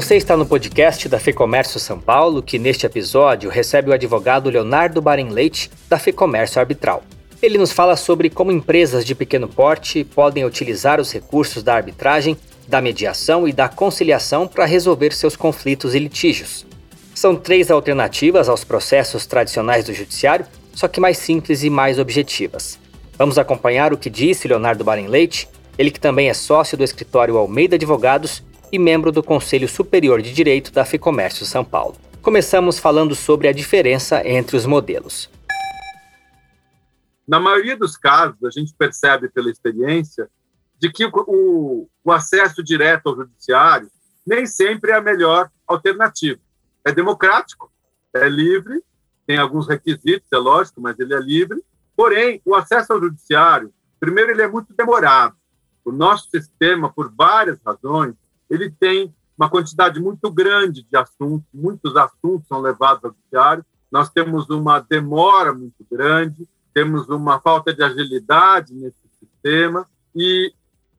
Você está no podcast da FEComércio São Paulo, que neste episódio recebe o advogado Leonardo Barin Leite, da FEComércio Arbitral. Ele nos fala sobre como empresas de pequeno porte podem utilizar os recursos da arbitragem, da mediação e da conciliação para resolver seus conflitos e litígios. São três alternativas aos processos tradicionais do judiciário, só que mais simples e mais objetivas. Vamos acompanhar o que disse Leonardo Barin Leite, ele que também é sócio do escritório Almeida Advogados e membro do Conselho Superior de Direito da FEComércio São Paulo. Começamos falando sobre a diferença entre os modelos. Na maioria dos casos, a gente percebe pela experiência de que o, o acesso direto ao judiciário nem sempre é a melhor alternativa. É democrático, é livre, tem alguns requisitos, é lógico, mas ele é livre. Porém, o acesso ao judiciário, primeiro, ele é muito demorado. O nosso sistema, por várias razões, ele tem uma quantidade muito grande de assuntos, muitos assuntos são levados ao judiciário, nós temos uma demora muito grande, temos uma falta de agilidade nesse sistema, e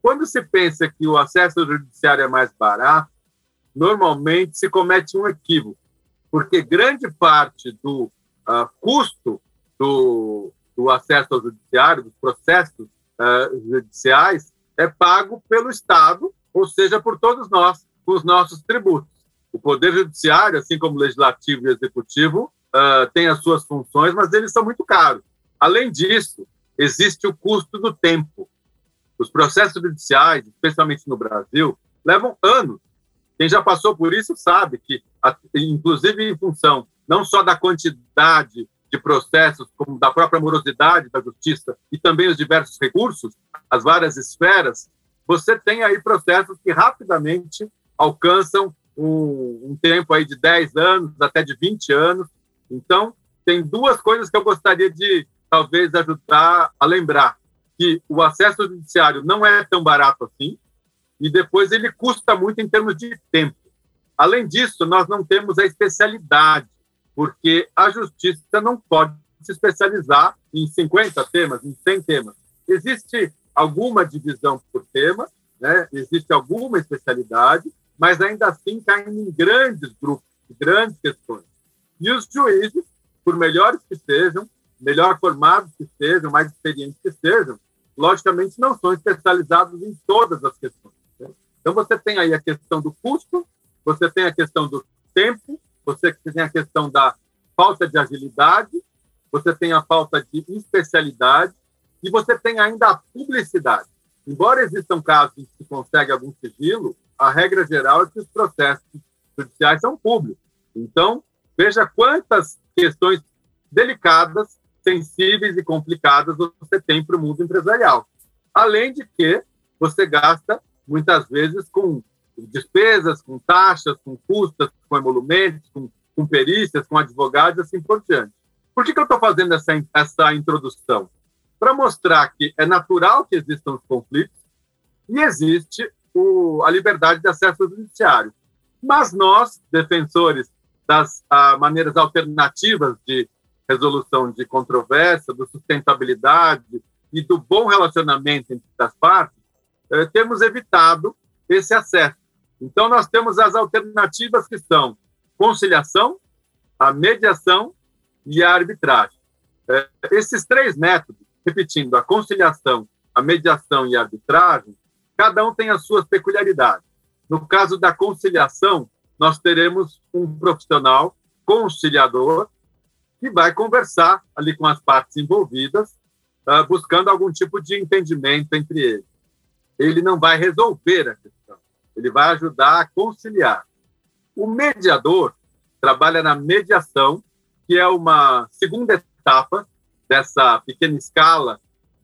quando se pensa que o acesso ao judiciário é mais barato, normalmente se comete um equívoco, porque grande parte do uh, custo do, do, acesso ao judiciário, dos processos uh, judiciais, é pago pelo Estado ou seja, por todos nós, com os nossos tributos. O Poder Judiciário, assim como o Legislativo e Executivo, uh, tem as suas funções, mas eles são muito caros. Além disso, existe o custo do tempo. Os processos judiciais, especialmente no Brasil, levam anos. Quem já passou por isso sabe que, inclusive em função não só da quantidade de processos, como da própria morosidade da justiça e também os diversos recursos, as várias esferas, você tem aí processos que rapidamente alcançam um, um, tempo aí de 10 anos, até de 20 anos. Então, tem duas coisas que eu gostaria de, talvez, ajudar a lembrar. Que o acesso judiciário não é tão barato assim, e depois ele custa muito em termos de tempo. Além disso, nós não temos a especialidade, porque a justiça não pode se especializar em 50 temas, em 100 temas. Existe alguma divisão por tema, né? existe alguma especialidade, mas ainda assim caem em grandes grupos, grandes questões. E os juízes, por melhores que sejam, melhor formados que sejam, mais experientes que sejam, logicamente não são especializados em todas as questões. Né? Então você tem aí a questão do custo, você tem a questão do tempo, você tem a questão da falta de agilidade, você tem a falta de especialidade, e você tem ainda a publicidade. Embora existam casos em que se consegue algum sigilo, a regra geral é que os processos judiciais são públicos. Então, veja quantas questões delicadas, sensíveis e complicadas você tem para o mundo empresarial. Além de que você gasta, muitas vezes, com despesas, com taxas, com custas, com emolumentos, com, com perícias, com advogados, assim por diante. Por que, que eu estou fazendo essa, essa introdução? Para mostrar que é natural que existam os conflitos e existe o, a liberdade de acesso ao judiciário. Mas nós, defensores das ah, maneiras alternativas de resolução de controvérsia, da sustentabilidade e do bom relacionamento entre as partes, eh, temos evitado esse acesso. Então, nós temos as alternativas que são conciliação, a mediação e a arbitragem. Eh, esses três métodos repetindo, a conciliação, a mediação e a arbitragem, cada um tem as suas peculiaridades. No caso da conciliação, nós teremos um profissional conciliador que vai conversar ali com as partes envolvidas, uh, buscando algum tipo de entendimento entre eles. Ele não vai resolver a questão, ele vai ajudar a conciliar. O mediador trabalha na mediação, que é uma segunda etapa dessa pequena escala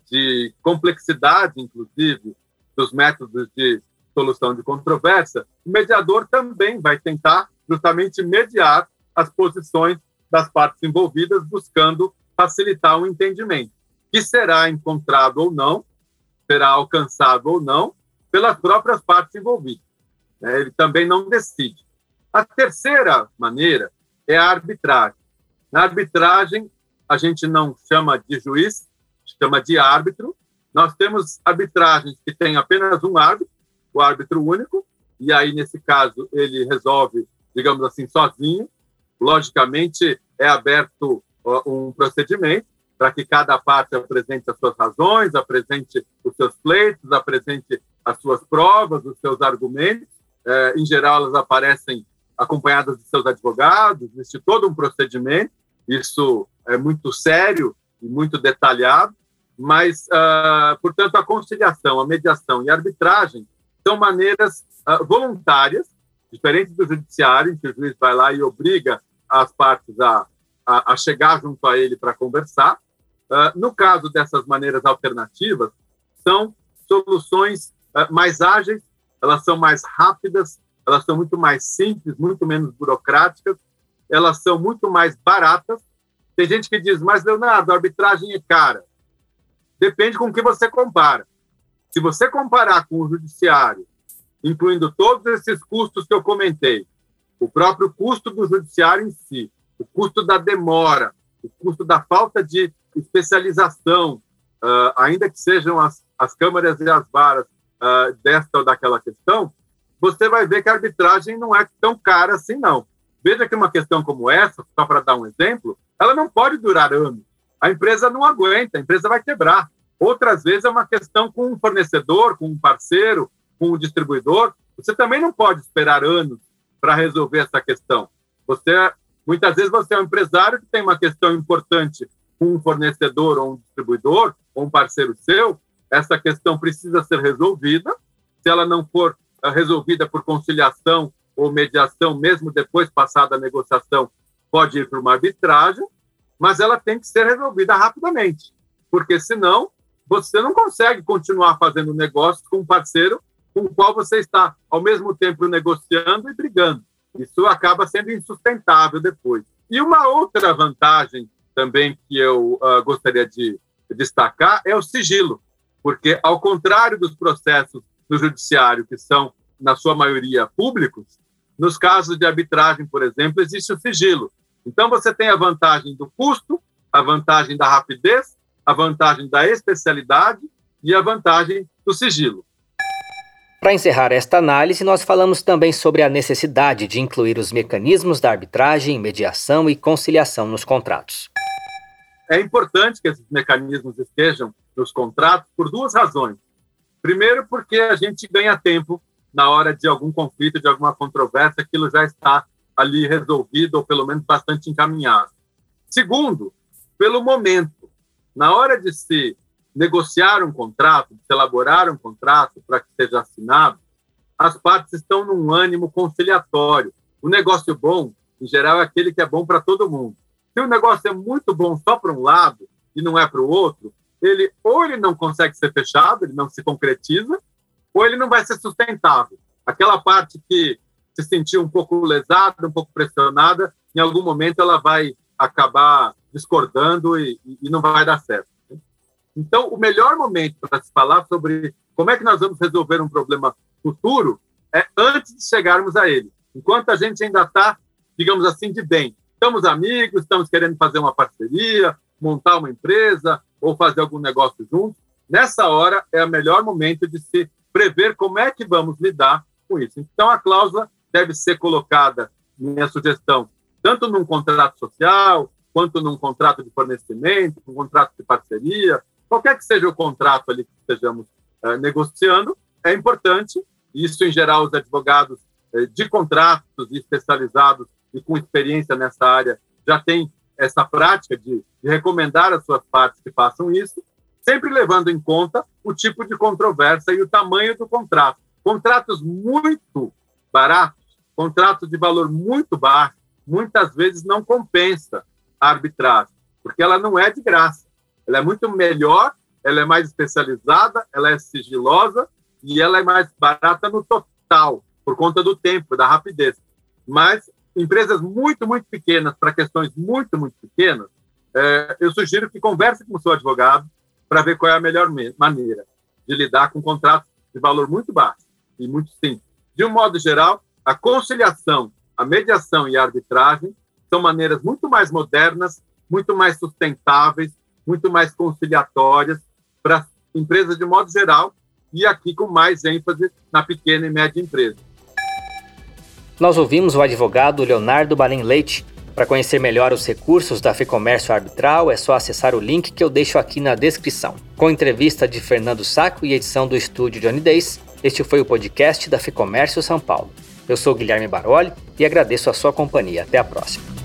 de complexidade, inclusive, dos métodos de solução de controvérsia, o mediador também vai tentar justamente mediar as posições das partes envolvidas, buscando facilitar o entendimento, que será encontrado ou não, será alcançado ou não, pelas próprias partes envolvidas. É, ele também não decide. A terceira maneira é a arbitragem. Na arbitragem, a gente não chama de juiz, chama de árbitro. Nós temos arbitragens que têm apenas um árbitro, o árbitro único, e aí, nesse caso, ele resolve, digamos assim, sozinho. Logicamente, é aberto um procedimento para que cada parte apresente as suas razões, apresente os seus pleitos, apresente as suas provas, os seus argumentos. É, em geral, elas aparecem acompanhadas de seus advogados, existe todo um procedimento. Isso é muito sério e muito detalhado, mas, uh, portanto, a conciliação, a mediação e a arbitragem são maneiras uh, voluntárias, diferentes do judiciário, em que o juiz vai lá e obriga as partes a, a, a chegar junto a ele para conversar. Uh, no caso dessas maneiras alternativas, são soluções mais ágeis, elas são mais rápidas, elas são muito mais simples, muito menos burocráticas, elas são muito mais baratas. Tem gente que diz, mas Leonardo, a arbitragem é cara. Depende com o que você compara. Se você comparar com o judiciário, incluindo todos esses custos que eu comentei, o próprio custo do judiciário em si, o custo da demora, o custo da falta de especialização, uh, ainda que sejam as, as câmaras e as varas uh, desta ou daquela questão, você vai ver que a arbitragem não é tão cara assim, não. Veja que uma questão como essa, só para dar um exemplo, ela não pode durar anos. A empresa não aguenta, a empresa vai quebrar. Outras vezes é uma questão com um fornecedor, com um parceiro, com um distribuidor. Você também não pode esperar anos para resolver essa questão. Você muitas vezes você é um empresário que tem uma questão importante com um fornecedor ou um distribuidor ou um parceiro seu. Essa questão precisa ser resolvida. Se ela não for eh, resolvida por conciliação ou mediação, mesmo depois passada a negociação, pode ir para uma arbitragem, mas ela tem que ser resolvida rapidamente, porque senão você não consegue continuar fazendo negócio com um parceiro com o qual você está, ao mesmo tempo, negociando e brigando. Isso acaba sendo insustentável depois. E uma outra vantagem também que eu uh, gostaria de destacar é o sigilo, porque, ao contrário dos processos do judiciário, que são, na sua maioria, públicos, nos casos de arbitragem, por exemplo, existe o sigilo. Então, você tem a vantagem do custo, a vantagem da rapidez a vantagem da especialidade e a vantagem do sigilo. Para encerrar esta análise, nós falamos também sobre a necessidade de incluir os mecanismos da arbitragem, mediação e conciliação nos contratos. É importante que esses mecanismos estejam nos contratos por duas razões. Primeiro, porque a gente ganha tempo na hora de algum conflito, de alguma controvérsia, aquilo já está ali resolvido ou pelo menos bastante encaminhado. Segundo, pelo momento. Na hora de se negociar um contrato, de se elaborar um contrato para que seja assinado, as partes estão num ânimo conciliatório. O negócio bom, em geral, é aquele que é bom para todo mundo. Se o negócio é muito bom só para um lado e não é para o outro, ele ou ele não consegue ser fechado, ele não se concretiza, ou ele não vai ser sustentável. Aquela parte que se sentiu um pouco lesada, um pouco pressionada, em algum momento ela vai acabar discordando e, e não vai dar certo. Então, o melhor momento para se falar sobre como é que nós vamos resolver um problema futuro é antes de chegarmos a ele. Enquanto a gente ainda está, digamos assim, de bem. Estamos amigos, estamos querendo fazer uma parceria, montar uma empresa ou fazer algum negócio junto. Nessa hora é o melhor momento de se prever como é que vamos lidar com isso. Então, a cláusula deve ser colocada, minha sugestão, tanto num contrato social, quanto num contrato de fornecimento, um contrato de parceria, qualquer que seja o contrato ali que estejamos uh, negociando, é importante. Isso, em geral, os advogados uh, de contratos especializados e com experiência nessa área já têm essa prática de, de recomendar às suas partes que façam isso, sempre levando em conta o tipo de controvérsia e o tamanho do contrato. Contratos muito baratos, contratos de valor muito baixo, muitas vezes não compensa a arbitragem, porque ela não é de graça. Ela é muito melhor, ela é mais especializada, ela é sigilosa e ela é mais barata no total, por conta do tempo, da rapidez. Mas empresas muito, muito pequenas, para questões muito, muito pequenas, é, eu sugiro que converse com o seu advogado para ver qual é a melhor maneira de lidar com contratos de valor muito baixo e muito simples. De um modo geral, a conciliação, a mediação e a arbitragem são maneiras muito mais modernas, muito mais sustentáveis, muito mais conciliatórias para empresas de modo geral e aqui com mais ênfase na pequena e média empresa. Nós ouvimos o advogado Leonardo Barim Leite. Para conhecer melhor os recursos da FEComércio Arbitral, é só acessar o link que eu deixo aqui na descrição. Com entrevista de Fernando Saco e edição do estúdio Johnny Days, este foi o podcast da FEComércio São Paulo. Eu sou Guilherme Baroli e agradeço a sua companhia. Até a próxima.